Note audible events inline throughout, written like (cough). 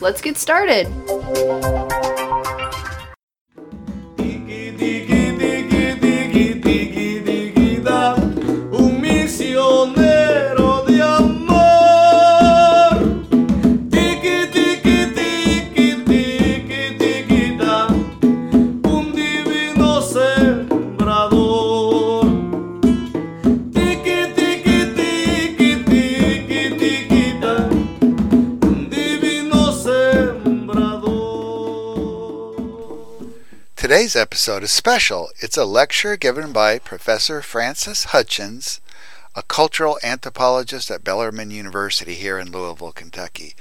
let's get started. Episode is special. It's a lecture given by Professor Francis Hutchins, a cultural anthropologist at Bellarmine University here in Louisville, Kentucky.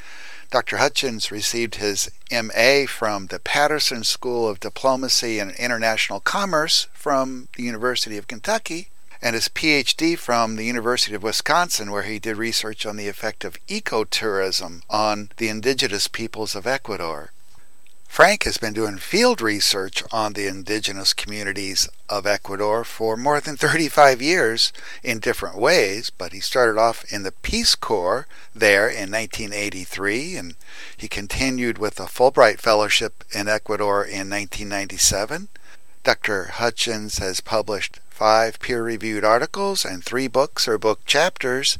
Dr. Hutchins received his MA from the Patterson School of Diplomacy and International Commerce from the University of Kentucky and his PhD from the University of Wisconsin, where he did research on the effect of ecotourism on the indigenous peoples of Ecuador. Frank has been doing field research on the indigenous communities of Ecuador for more than 35 years in different ways, but he started off in the Peace Corps there in 1983 and he continued with a Fulbright Fellowship in Ecuador in 1997. Dr. Hutchins has published five peer reviewed articles and three books or book chapters,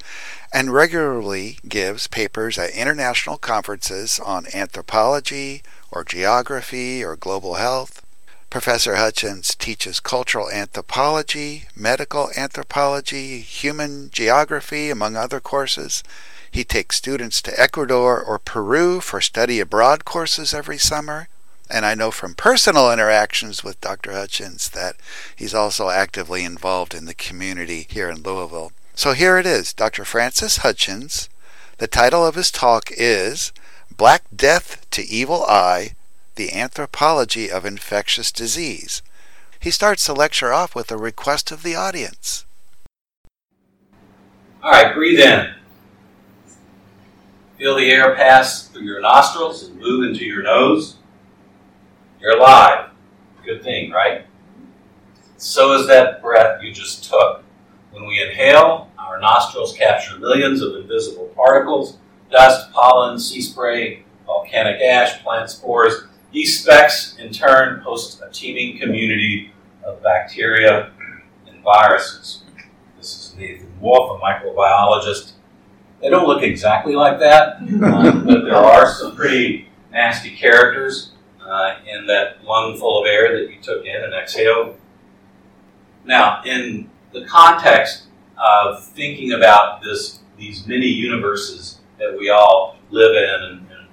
and regularly gives papers at international conferences on anthropology, or geography, or global health. Professor Hutchins teaches cultural anthropology, medical anthropology, human geography, among other courses. He takes students to Ecuador or Peru for study abroad courses every summer. And I know from personal interactions with Dr. Hutchins that he's also actively involved in the community here in Louisville. So here it is Dr. Francis Hutchins. The title of his talk is Black Death to Evil Eye The Anthropology of Infectious Disease. He starts the lecture off with a request of the audience. All right, breathe in. Feel the air pass through your nostrils and move into your nose. You're alive. Good thing, right? So is that breath you just took. When we inhale, our nostrils capture millions of invisible particles dust, pollen, sea spray, volcanic ash, plant spores. These specks, in turn, host a teeming community of bacteria and viruses. This is Nathan Wolfe, a microbiologist. They don't look exactly like that, um, but there are some pretty nasty characters uh, in that lung full of air that you took in and exhaled. Now, in the context of thinking about this, these many universes that we all live in and, and,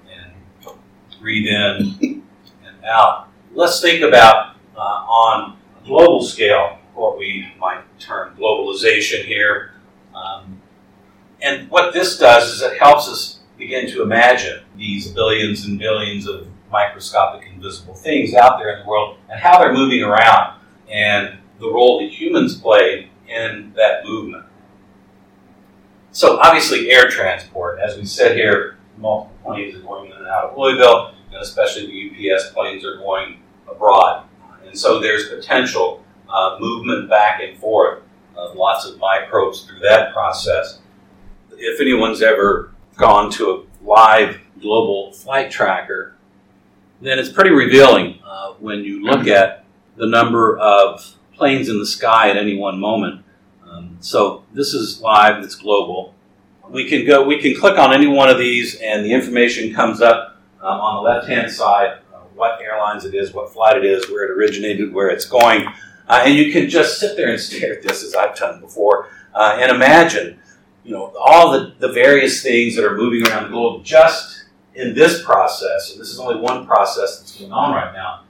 and breathe in (laughs) and out, let's think about uh, on a global scale what we might term globalization here. Um, and what this does is it helps us begin to imagine these billions and billions of microscopic invisible things out there in the world and how they're moving around and the role that humans play in that movement. So obviously air transport, as we said here, multiple planes are going in and out of Louisville, and especially the UPS planes are going abroad. And so there's potential uh, movement back and forth of lots of microbes through that process. If anyone's ever gone to a live global flight tracker, then it's pretty revealing uh, when you look at the number of planes in the sky at any one moment. Um, so this is live, it's global. We can go, we can click on any one of these, and the information comes up um, on the left-hand side, uh, what airlines it is, what flight it is, where it originated, where it's going, uh, and you can just sit there and (laughs) stare at this, as I've done before, uh, and imagine, you know, all the, the various things that are moving around the globe just in this process. And this is only one process that's going on right now.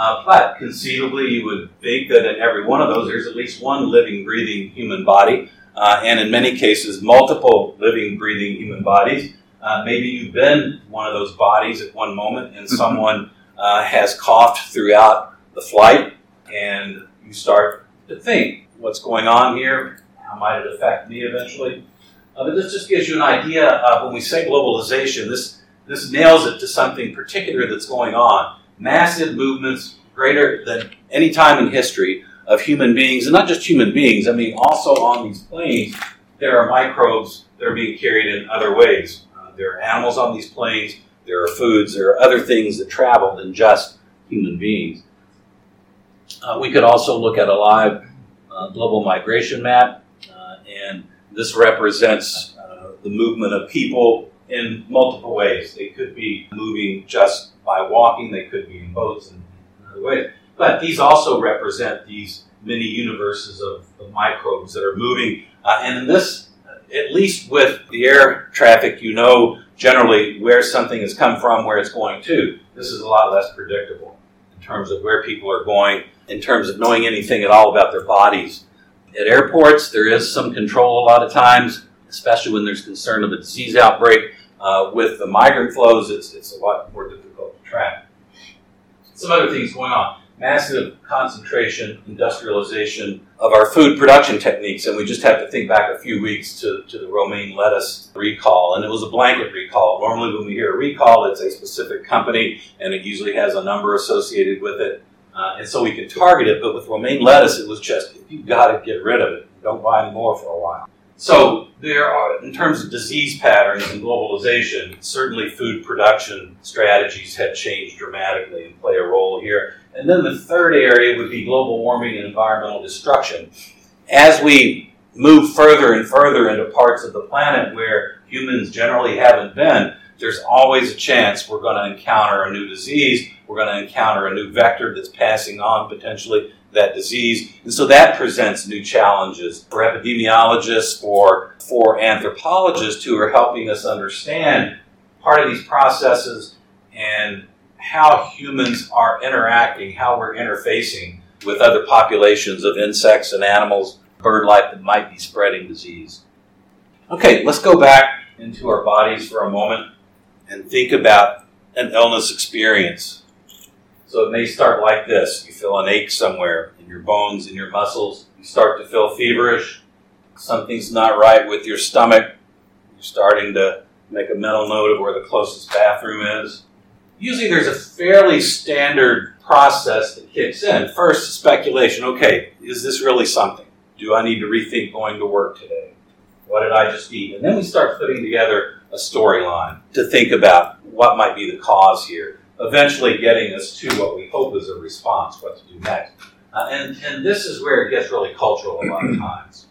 Uh, but conceivably, you would think that in every one of those, there's at least one living, breathing human body, uh, and in many cases, multiple living, breathing human bodies. Uh, maybe you've been one of those bodies at one moment, and someone uh, has coughed throughout the flight, and you start to think, what's going on here? How might it affect me eventually? Uh, but this just gives you an idea of when we say globalization, this, this nails it to something particular that's going on. Massive movements, greater than any time in history, of human beings, and not just human beings, I mean, also on these planes, there are microbes that are being carried in other ways. Uh, there are animals on these planes, there are foods, there are other things that travel than just human beings. Uh, we could also look at a live uh, global migration map, uh, and this represents uh, the movement of people in multiple ways. They could be moving just by walking, they could be in boats and other ways. But these also represent these many universes of, of microbes that are moving. Uh, and in this, at least with the air traffic, you know generally where something has come from, where it's going to. This is a lot less predictable in terms of where people are going in terms of knowing anything at all about their bodies. At airports, there is some control a lot of times, especially when there's concern of a disease outbreak. Uh, with the migrant flows, it's, it's a lot more difficult track. Some other things going on. Massive concentration, industrialization of our food production techniques, and we just have to think back a few weeks to, to the romaine lettuce recall, and it was a blanket recall. Normally, when we hear a recall, it's a specific company, and it usually has a number associated with it. Uh, and so we could target it, but with romaine lettuce, it was just, you've got to get rid of it, don't buy any more for a while. So there are, in terms of disease patterns and globalization, certainly food production strategies have changed dramatically and play a role here. And then the third area would be global warming and environmental destruction. As we move further and further into parts of the planet where humans generally haven't been, there's always a chance we're going to encounter a new disease. We're going to encounter a new vector that's passing on potentially that disease. And so that presents new challenges for epidemiologists or for anthropologists who are helping us understand part of these processes and how humans are interacting, how we're interfacing with other populations of insects and animals, bird life that might be spreading disease. Okay, let's go back into our bodies for a moment and think about an illness experience. So it may start like this you feel an ache somewhere in your bones, in your muscles. You start to feel feverish. Something's not right with your stomach. You're starting to make a mental note of where the closest bathroom is. Usually there's a fairly standard process that kicks in. First, speculation okay, is this really something? Do I need to rethink going to work today? What did I just eat? And then we start putting together a storyline to think about what might be the cause here, eventually getting us to what we hope is a response, what to do next. Uh, and, and this is where it gets really cultural a lot of (clears throat) times.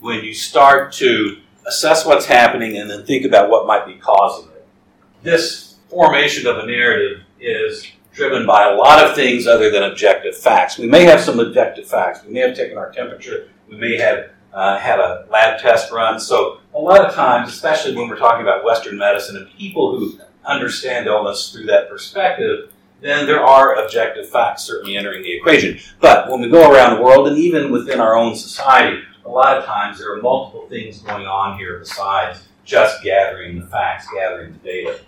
When you start to assess what's happening and then think about what might be causing it. This formation of a narrative is driven by a lot of things other than objective facts. We may have some objective facts. We may have taken our temperature. We may have uh, had a lab test run. So a lot of times, especially when we're talking about Western medicine and people who understand illness through that perspective, then there are objective facts certainly entering the equation. But when we go around the world and even within our own society, a lot of times there are multiple things going on here besides just gathering the facts, gathering the data.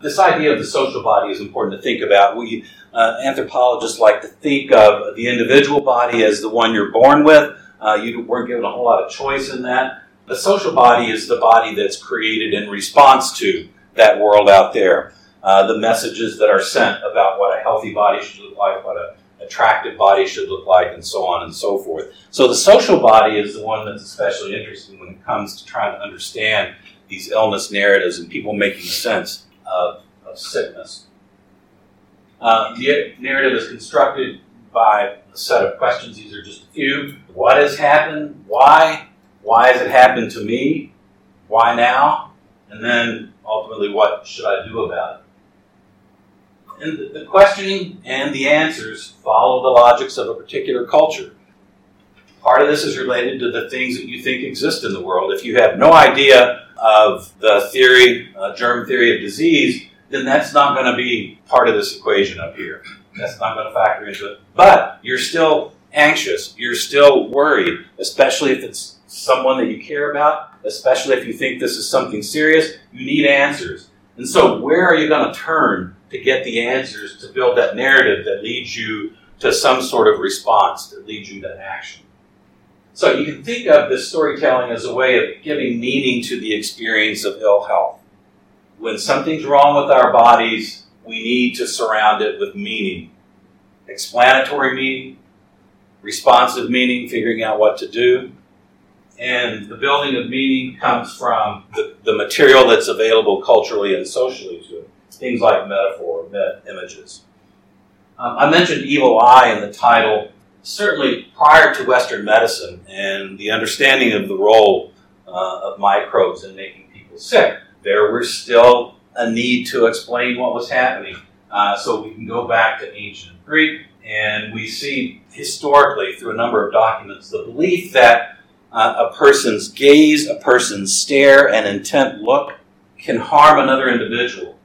This idea of the social body is important to think about. We uh, anthropologists like to think of the individual body as the one you're born with. Uh, you weren't given a whole lot of choice in that. The social body is the body that's created in response to that world out there. Uh, the messages that are sent about what a healthy body should look like, what an attractive body should look like, and so on and so forth. So the social body is the one that's especially interesting when it comes to trying to understand these illness narratives and people making sense of, of sickness. Uh, the narrative is constructed by a set of questions. These are just a few. What has happened? Why? Why has it happened to me? Why now? And then ultimately, what should I do about it? And the questioning and the answers follow the logics of a particular culture. Part of this is related to the things that you think exist in the world. If you have no idea of the theory, uh, germ theory of disease, then that's not going to be part of this equation up here. That's not going to factor into it. But you're still anxious. You're still worried, especially if it's someone that you care about, especially if you think this is something serious, you need answers. And so, where are you going to turn to get the answers to build that narrative that leads you to some sort of response, that leads you to action? So, you can think of this storytelling as a way of giving meaning to the experience of ill health. When something's wrong with our bodies, we need to surround it with meaning explanatory meaning, responsive meaning, figuring out what to do. And the building of meaning comes from the, the material that's available culturally and socially to it. Things like metaphor, myth, images. Um, I mentioned evil eye in the title. Certainly, prior to Western medicine and the understanding of the role uh, of microbes in making people sick, there was still a need to explain what was happening. Uh, so we can go back to ancient Greek, and we see historically through a number of documents the belief that uh, a person's gaze, a person's stare, an intent look can harm another individual.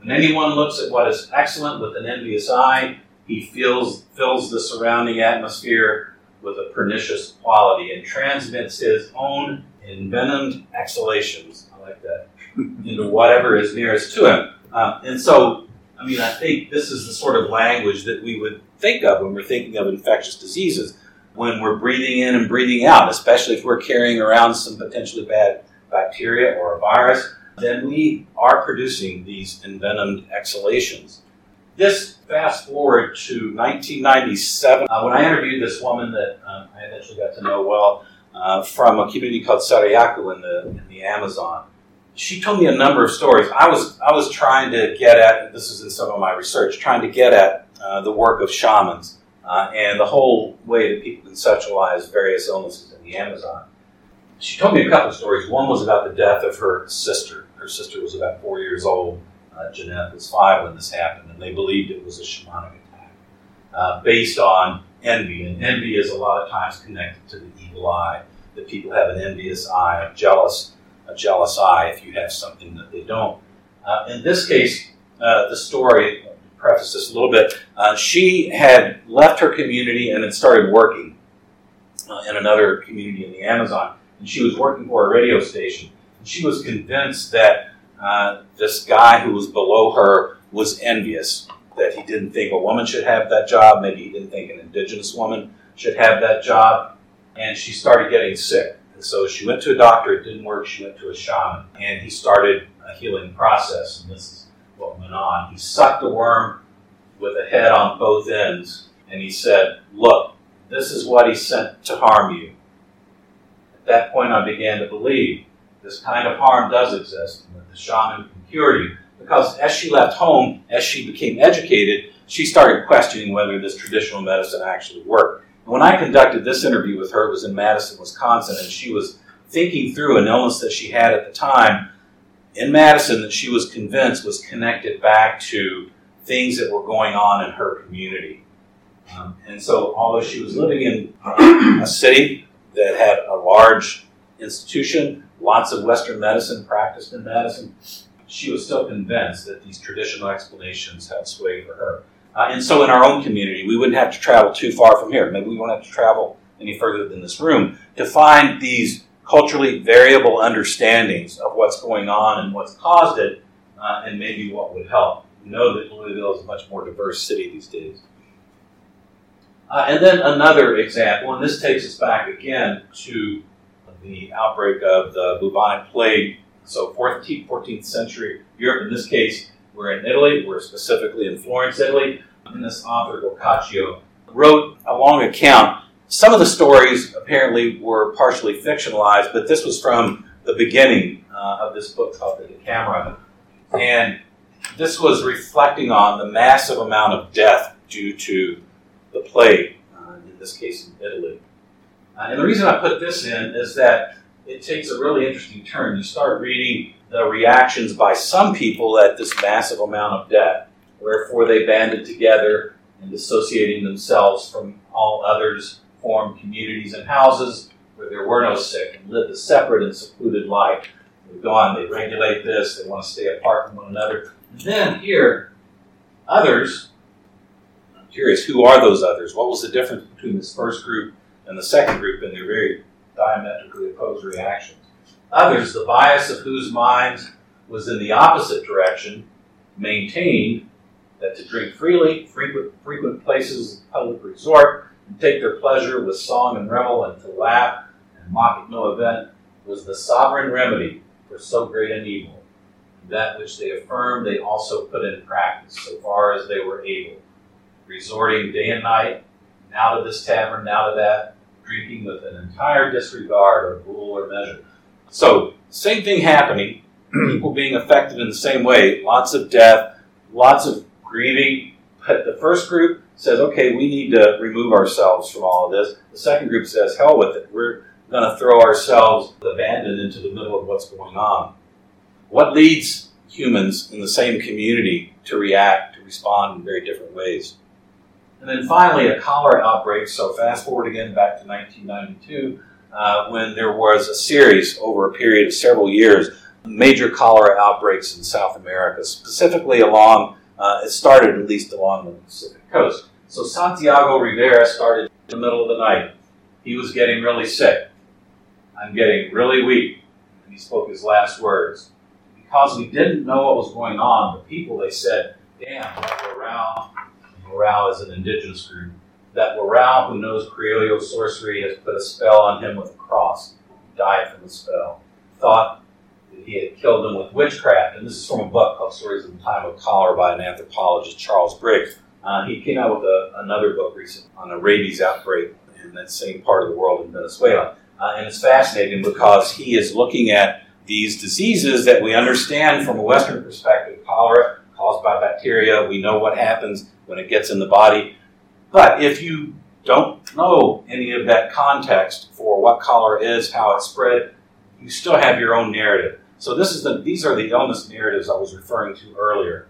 When anyone looks at what is excellent with an envious eye, he feels, fills the surrounding atmosphere with a pernicious quality and transmits his own envenomed exhalations. I like that. (laughs) into whatever is nearest to him. Um, and so I mean, I think this is the sort of language that we would think of when we're thinking of infectious diseases, when we're breathing in and breathing out, especially if we're carrying around some potentially bad bacteria or a virus, then we are producing these envenomed exhalations. This fast forward to 1997, uh, when I interviewed this woman that um, I eventually got to know well uh, from a community called Sarayaku in the, in the Amazon she told me a number of stories. I was I was trying to get at this is in some of my research, trying to get at uh, the work of shamans uh, and the whole way that people conceptualize various illnesses in the Amazon. She told me a couple of stories. One was about the death of her sister. Her sister was about four years old. Uh, Jeanette was five when this happened, and they believed it was a shamanic attack uh, based on envy. And envy is a lot of times connected to the evil eye. That people have an envious eye, a jealous a jealous eye if you have something that they don't. Uh, in this case, uh, the story, preface this a little bit, uh, she had left her community and had started working uh, in another community in the Amazon. And she was working for a radio station. And she was convinced that uh, this guy who was below her was envious, that he didn't think a woman should have that job, maybe he didn't think an indigenous woman should have that job. And she started getting sick and so she went to a doctor, it didn't work. She went to a shaman, and he started a healing process. And this is what went on. He sucked the worm with a head on both ends, and he said, Look, this is what he sent to harm you. At that point, I began to believe this kind of harm does exist, and that the shaman can cure you. Because as she left home, as she became educated, she started questioning whether this traditional medicine actually worked. When I conducted this interview with her, it was in Madison, Wisconsin, and she was thinking through an illness that she had at the time in Madison that she was convinced was connected back to things that were going on in her community. Um, and so, although she was living in (clears throat) a city that had a large institution, lots of Western medicine practiced in Madison, she was still convinced that these traditional explanations had sway for her. Uh, and so in our own community, we wouldn't have to travel too far from here. Maybe we won't have to travel any further than this room to find these culturally variable understandings of what's going on and what's caused it, uh, and maybe what would help. We know that Louisville is a much more diverse city these days. Uh, and then another example, and this takes us back again to the outbreak of the bubonic plague. So 14th, 14th century Europe, in this case, we're in Italy. We're specifically in Florence, Italy. And this author, Boccaccio, wrote a long account. Some of the stories apparently were partially fictionalized, but this was from the beginning uh, of this book called The Decameron. And this was reflecting on the massive amount of death due to the plague, uh, in this case in Italy. Uh, and the reason I put this in is that it takes a really interesting turn. You start reading the reactions by some people at this massive amount of death, wherefore they banded together and dissociating themselves from all others, formed communities and houses where there were no sick and lived a separate and secluded life. They go on, they regulate this, they want to stay apart from one another. And then here, others, I'm curious, who are those others? What was the difference between this first group and the second group? And they're very diametrically opposed reactions. Others, the bias of whose minds was in the opposite direction, maintained that to drink freely, frequent, frequent places of public resort, take their pleasure with song and revel, and to laugh and mock at no event, was the sovereign remedy for so great an evil. That which they affirmed, they also put in practice, so far as they were able, resorting day and night, now to this tavern, now to that, drinking with an entire disregard of rule or measure. So, same thing happening, (clears throat) people being affected in the same way, lots of death, lots of grieving. But the first group says, okay, we need to remove ourselves from all of this. The second group says, hell with it. We're going to throw ourselves abandoned into the middle of what's going on. What leads humans in the same community to react, to respond in very different ways? And then finally, a cholera outbreak. So, fast forward again back to 1992, uh, when there was a series over a period of several years, major cholera outbreaks in South America, specifically along, uh, it started at least along the Pacific coast. So, Santiago Rivera started in the middle of the night. He was getting really sick. I'm getting really weak. And he spoke his last words. Because we didn't know what was going on, the people, they said, damn, that Warao, is an indigenous group, that Warao, who knows Criollo sorcery, has put a spell on him with a cross. He died from the spell. Thought he had killed him with witchcraft. And this is from a book called Stories of the Time of Cholera by an anthropologist, Charles Briggs. Uh, he came out with a, another book recently on a rabies outbreak in that same part of the world in Venezuela. Uh, and it's fascinating because he is looking at these diseases that we understand from a Western perspective. Cholera caused by bacteria. We know what happens when it gets in the body. But if you don't know any of that context for what cholera is, how it's spread, you still have your own narrative. So this is the these are the illness narratives I was referring to earlier.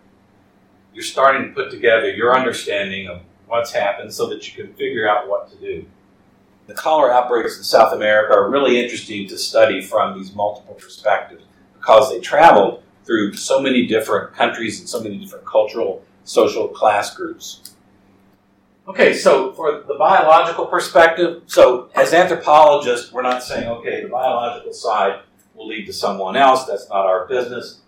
You're starting to put together your understanding of what's happened so that you can figure out what to do. The cholera outbreaks in South America are really interesting to study from these multiple perspectives because they traveled through so many different countries and so many different cultural, social class groups. Okay, so for the biological perspective, so as anthropologists, we're not saying, okay, the biological side will lead to someone else, that's not our business.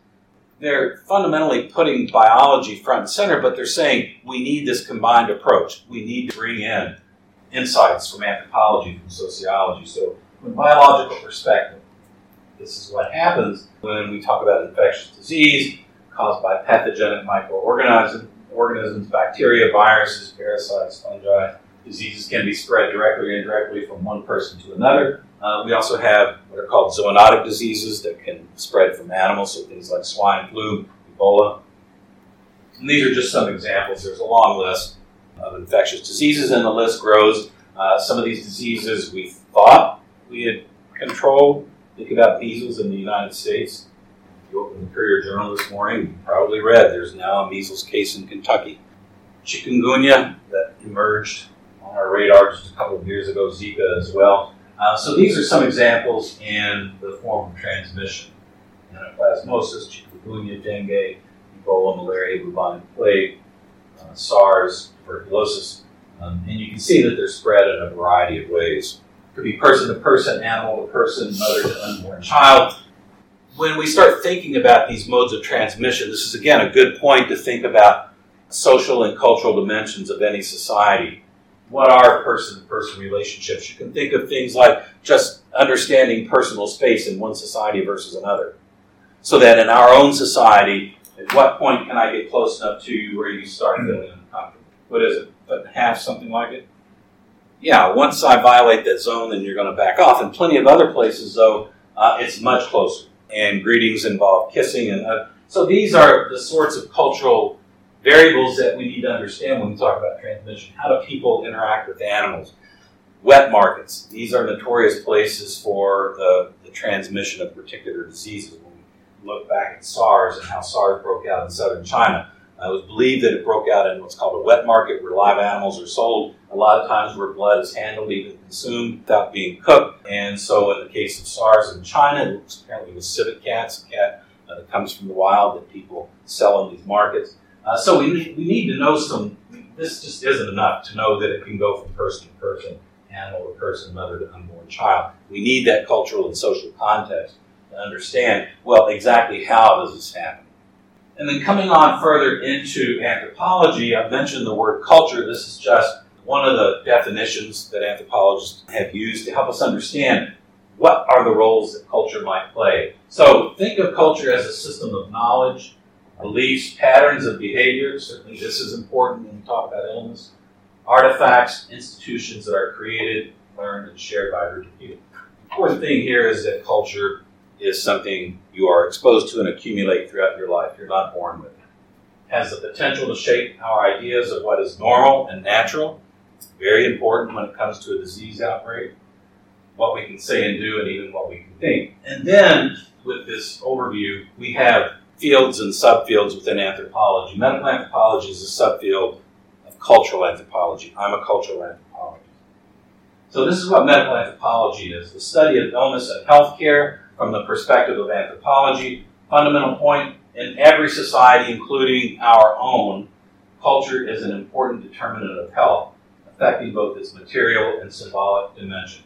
They're fundamentally putting biology front and center, but they're saying we need this combined approach. We need to bring in insights from anthropology, from sociology. So, from a biological perspective, this is what happens when we talk about infectious disease caused by pathogenic microorganisms, organisms, bacteria, viruses, parasites, fungi. Diseases can be spread directly or indirectly from one person to another. Uh, we also have what are called zoonotic diseases that can spread from animals, so things like swine flu, Ebola. And these are just some examples. There's a long list of infectious diseases, and the list grows. Uh, some of these diseases we thought we had controlled. Think about measles in the United States. If you open the Courier Journal this morning, you probably read there's now a measles case in Kentucky. Chikungunya that emerged on our radar just a couple of years ago, Zika as well. Uh, so these are some examples in the form of transmission. Anaplasmosis, chikungunya, dengue, Ebola, malaria, bubonic plague, uh, SARS, tuberculosis. Um, and you can see that they're spread in a variety of ways. It could be person to person, animal to person, mother to unborn child. When we start thinking about these modes of transmission, this is again a good point to think about social and cultural dimensions of any society. What are person to person relationships? You can think of things like just understanding personal space in one society versus another. So that in our own society, at what point can I get close enough to you where you start feeling uncomfortable? What is it? A half, something like it? Yeah, once I violate that zone, then you're going to back off. In plenty of other places, though, uh, it's much closer. And greetings involve kissing. and uh, So these are the sorts of cultural variables that we need to understand when we talk about transmission. How do people interact with animals? Wet markets. These are notorious places for the, the transmission of particular diseases. When we look back at SARS and how SARS broke out in southern China, it was believed that it broke out in what's called a wet market where live animals are sold, a lot of times where blood is handled, even consumed, without being cooked. And so, in the case of SARS in China, it was apparently with civet cats, a cat uh, that comes from the wild that people sell in these markets. Uh, so, we we need to know some, this just isn't enough to know that it can go from person to person, animal to person, mother to unborn child. We need that cultural and social context to understand, well, exactly how does this happen. And then coming on further into anthropology, I've mentioned the word culture. This is just one of the definitions that anthropologists have used to help us understand what are the roles that culture might play. So think of culture as a system of knowledge, beliefs, patterns of behavior. Certainly, this is important when we talk about illness. Artifacts, institutions that are created, learned, and shared by of people. The important thing here is that culture is something you are exposed to and accumulate throughout your life. You're not born with it. Has the potential to shape our ideas of what is normal and natural. Very important when it comes to a disease outbreak what we can say and do, and even what we can think. And then, with this overview, we have fields and subfields within anthropology. Medical anthropology is a subfield of cultural anthropology. I'm a cultural anthropologist. So, this is what medical anthropology is the study of illness and healthcare from the perspective of anthropology. Fundamental point in every society, including our own, culture is an important determinant of health, affecting both its material and symbolic dimension.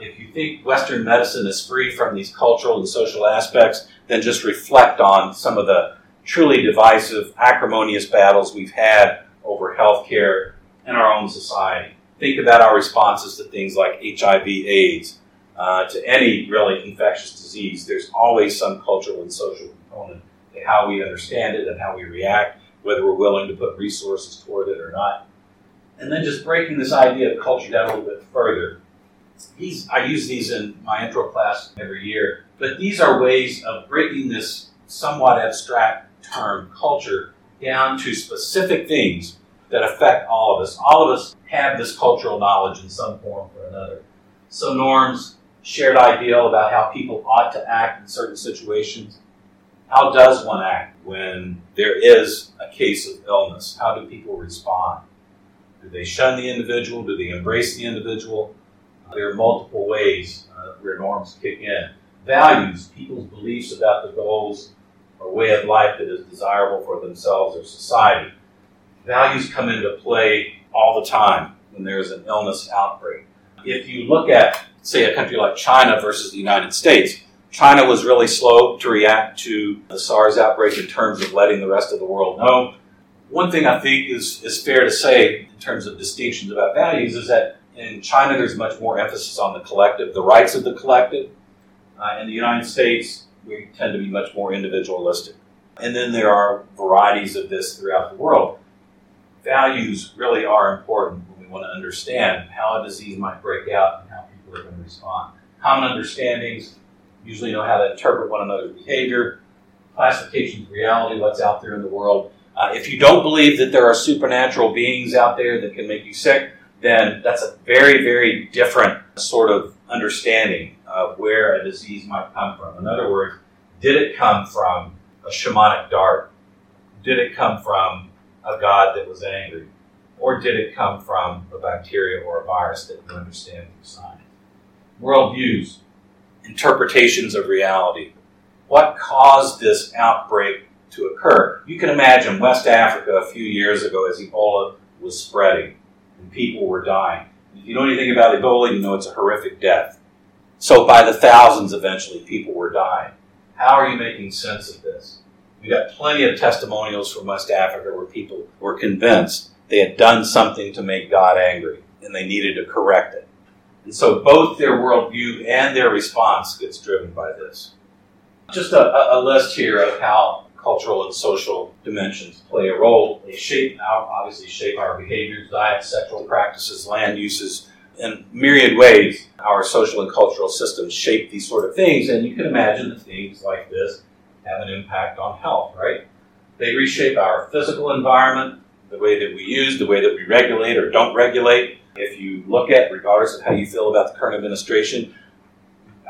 If you think Western medicine is free from these cultural and social aspects, then just reflect on some of the truly divisive, acrimonious battles we've had over healthcare in our own society. Think about our responses to things like HIV, AIDS, uh, to any really infectious disease. There's always some cultural and social component to how we understand it and how we react, whether we're willing to put resources toward it or not. And then just breaking this idea of culture down a little bit further these I use these in my intro class every year, but these are ways of breaking this somewhat abstract term culture down to specific things that affect all of us. All of us have this cultural knowledge in some form or another. So norms, shared ideal about how people ought to act in certain situations. How does one act when there is a case of illness? How do people respond? Do they shun the individual? Do they embrace the individual? There are multiple ways uh, where norms kick in. Values, people's beliefs about the goals or way of life that is desirable for themselves or society. Values come into play all the time when there's an illness outbreak. If you look at, say, a country like China versus the United States, China was really slow to react to the SARS outbreak in terms of letting the rest of the world know. One thing I think is, is fair to say in terms of distinctions about values is that in China, there's much more emphasis on the collective, the rights of the collective. Uh, in the United States, we tend to be much more individualistic. And then there are varieties of this throughout the world. Values really are important when we want to understand how a disease might break out and how people are going to respond. Common understandings, usually know how to interpret one another's behavior, classifications of reality, what's out there in the world. Uh, if you don't believe that there are supernatural beings out there that can make you sick, then that's a very, very different sort of understanding of where a disease might come from. In other words, did it come from a shamanic dart? Did it come from a god that was angry? Or did it come from a bacteria or a virus that you understand through science? Worldviews, interpretations of reality. What caused this outbreak to occur? You can imagine West Africa a few years ago as Ebola was spreading and people were dying. If you know anything about Ebola, you know it's a horrific death. So by the thousands, eventually, people were dying. How are you making sense of this? We got plenty of testimonials from West Africa where people were convinced they had done something to make God angry and they needed to correct it. And so both their worldview and their response gets driven by this. Just a, a list here of how cultural and social dimensions play a role. They shape our, obviously shape our behaviors, diet, sexual practices, land uses, in myriad ways. Our social and cultural systems shape these sort of things, and you can imagine that things like this have an impact on health, right? They reshape our physical environment, the way that we use, the way that we regulate or don't regulate. If you look at, regardless of how you feel about the current administration,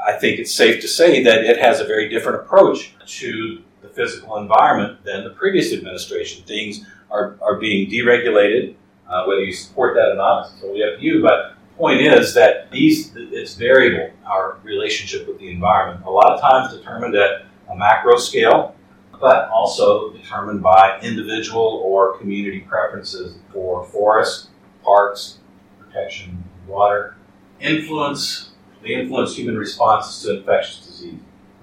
I think it's safe to say that it has a very different approach to the physical environment than the previous administration. Things are, are being deregulated. Uh, whether you support that or not is totally up to you. But the point is that these it's variable. Our relationship with the environment a lot of times determined at a macro scale, but also determined by individual or community preferences for forests, parks, protection, water. Influence They influence human responses to infectious disease.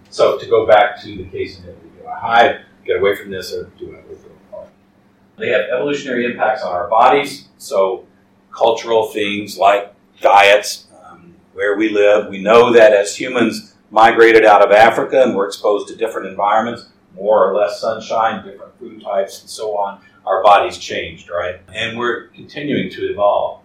So to go back to the case in Italy, do I hide, get away from this, or do I apart? They have evolutionary impacts on our bodies. So cultural things like diets, um, where we live. We know that as humans migrated out of Africa and were exposed to different environments, more or less sunshine, different food types, and so on, our bodies changed, right? And we're continuing to evolve.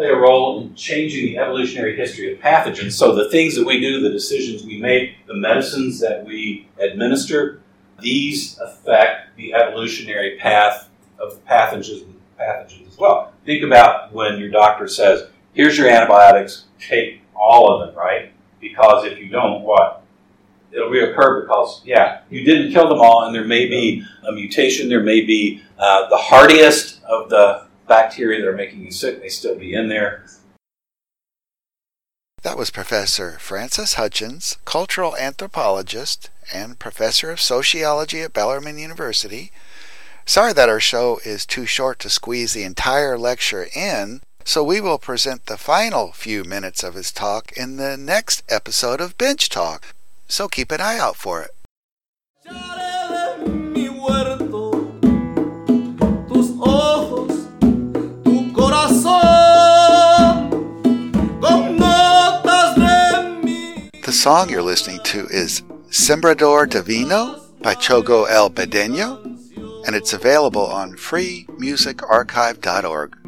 Play a role in changing the evolutionary history of pathogens. So the things that we do, the decisions we make, the medicines that we administer, these affect the evolutionary path of pathogens, pathogens as well. Think about when your doctor says, here's your antibiotics, take all of them, right? Because if you don't, what? It'll reoccur because, yeah, you didn't kill them all, and there may be a mutation, there may be uh, the hardiest of the bacteria that are making you sick may still be in there. That was Professor Francis Hutchins, cultural anthropologist and professor of sociology at Bellarmine University. Sorry that our show is too short to squeeze the entire lecture in, so we will present the final few minutes of his talk in the next episode of Bench Talk. So keep an eye out for it. Song you're listening to is Sembrador Divino by Chogo El Bedeño, and it's available on freemusicarchive.org.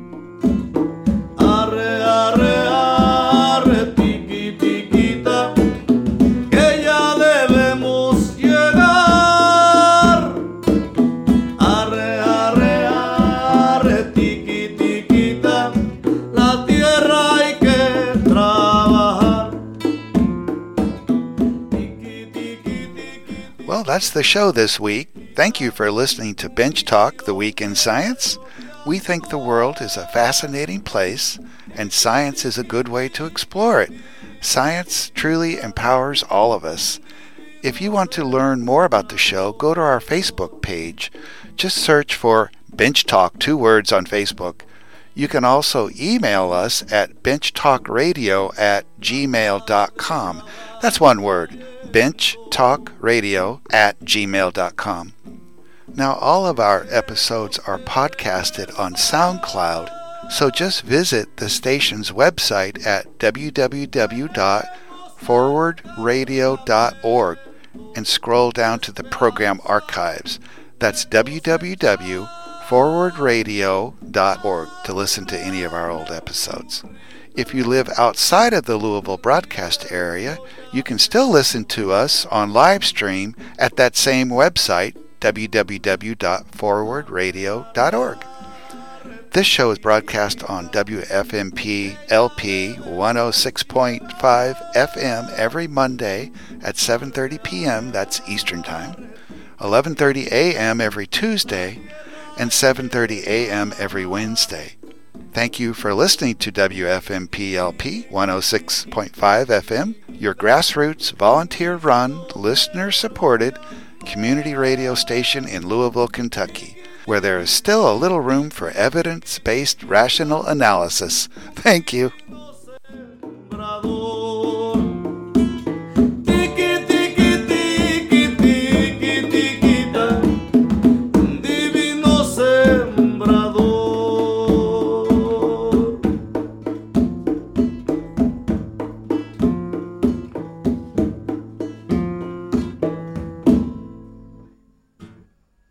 that's the show this week. Thank you for listening to Bench Talk, the week in science. We think the world is a fascinating place, and science is a good way to explore it. Science truly empowers all of us. If you want to learn more about the show, go to our Facebook page. Just search for Bench Talk, two words on Facebook. You can also email us at benchtalkradio at gmail.com. That's one word, benchtalkradio at gmail.com. Now, all of our episodes are podcasted on SoundCloud, so just visit the station's website at www.forwardradio.org and scroll down to the program archives. That's www.forwardradio.org to listen to any of our old episodes. If you live outside of the Louisville broadcast area, you can still listen to us on live stream at that same website, www.forwardradio.org. This show is broadcast on WFMP LP 106.5 FM every Monday at 7:30 p.m. that's Eastern Time, 11:30 a.m. every Tuesday, and 7:30 a.m. every Wednesday. Thank you for listening to WFMPLP 106.5 FM, your grassroots, volunteer run, listener supported community radio station in Louisville, Kentucky, where there is still a little room for evidence based rational analysis. Thank you.